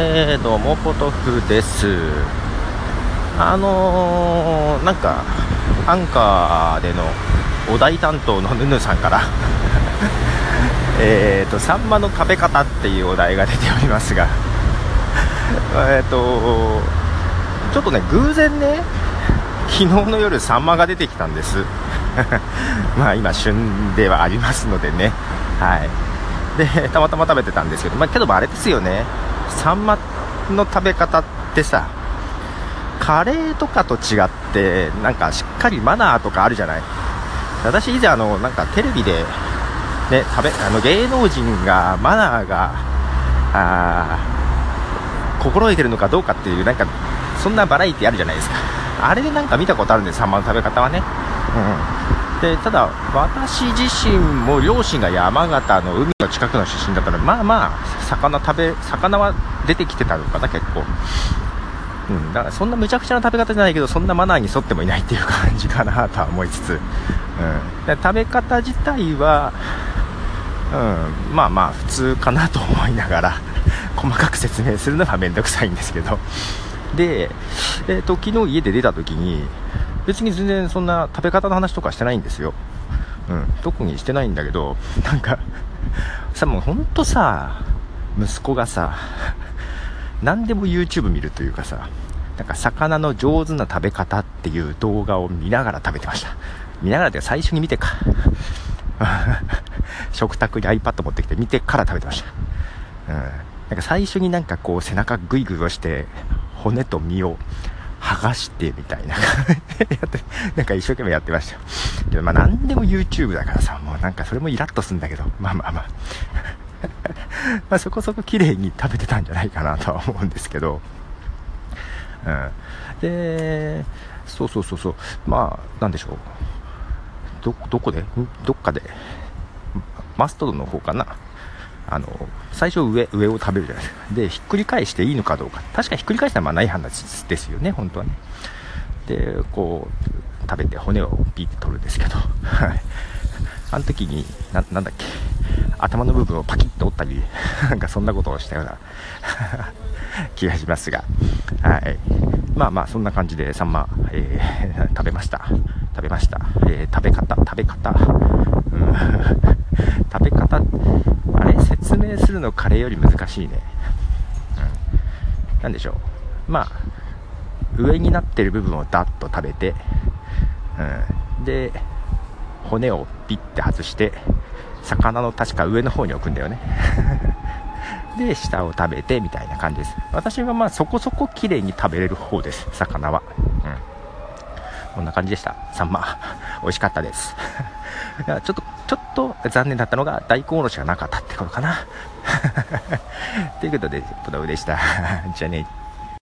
えー、どうもポトフです。あのー、なんかアンカーでのお題担当のヌヌさんから えっとサンマの食べ方っていうお題が出ておりますがえっとちょっとね偶然ね昨日の夜サンマが出てきたんです。まあ今旬ではありますのでね。はい。でたまたま食べてたんですけどまあけどもあれですよね。サンマの食べ方ってさカレーとかと違ってなんかしっかりマナーとかあるじゃない？私以前あのなんかテレビでね食べあの芸能人がマナーがあー心得てるのかどうかっていうなんかそんなバラエティあるじゃないですか。あれでなんか見たことあるんですサンマの食べ方はね。うん。でただ私自身も両親が山形の海の近くの出身だったのでまあまあ魚食べ魚は出てきてたのかな結構。うん、だからそんなむちゃくちゃな食べ方じゃないけどそんなマナーに沿ってもいないっていう感じかなとは思いつつ、うん、で食べ方自体は、うん、まあまあ普通かなと思いながら 細かく説明するのがめんどくさいんですけど。で、えーと、昨日家で出た時に別に全然そんな食べ方の話とかしてないんですよ、うん、特にしてないんだけど なんかさもうほんとさ息子がさ何でも YouTube 見るというかさなんか魚の上手な食べ方っていう動画を見ながら食べてました。見ながらって最初に見てか。食卓に iPad 持ってきて見てから食べてました、うん、なんか最初になんかこう背中グイグイ押して骨と身を剥がしてみたいな。なんか一生懸命やってました。よけどまあ何でも YouTube だからさもうなんかそれもイラッとするんだけど。まあまあまあ。まあ そこそこ綺麗に食べてたんじゃないかなとは思うんですけど、うん、でそうそうそうそう。まあなんでしょう。どどこで？どっかで。マストの方かな。あの最初上上を食べるじゃないですか。でひっくり返していいのかどうか。確かひっくり返したらまあない話ですよね本当はね。でこう食べて骨をピッて取るんですけど。はい。あの時にななんだっけ。頭の部分をパキッと折ったり なんかそんなことをしたような 気がしますが、はい。まあまあ、そんな感じでサンマ、えー、食べました。食べました。えー、食べ方、食べ方、うん、食べ方、明するのカレーより難しいね。うん。なんでしょう。まあ、上になってる部分をダッと食べて、うん。で、骨をピッて外して、魚の確か上の方に置くんだよね で下を食べてみたいな感じです私はまあそこそこ綺麗に食べれる方です魚はこんな感じでした。サンマ 美味しかったです。ちょっとちょっと残念だったのが大根おろしがなかったってことかな。ということでプロでした。じゃあね。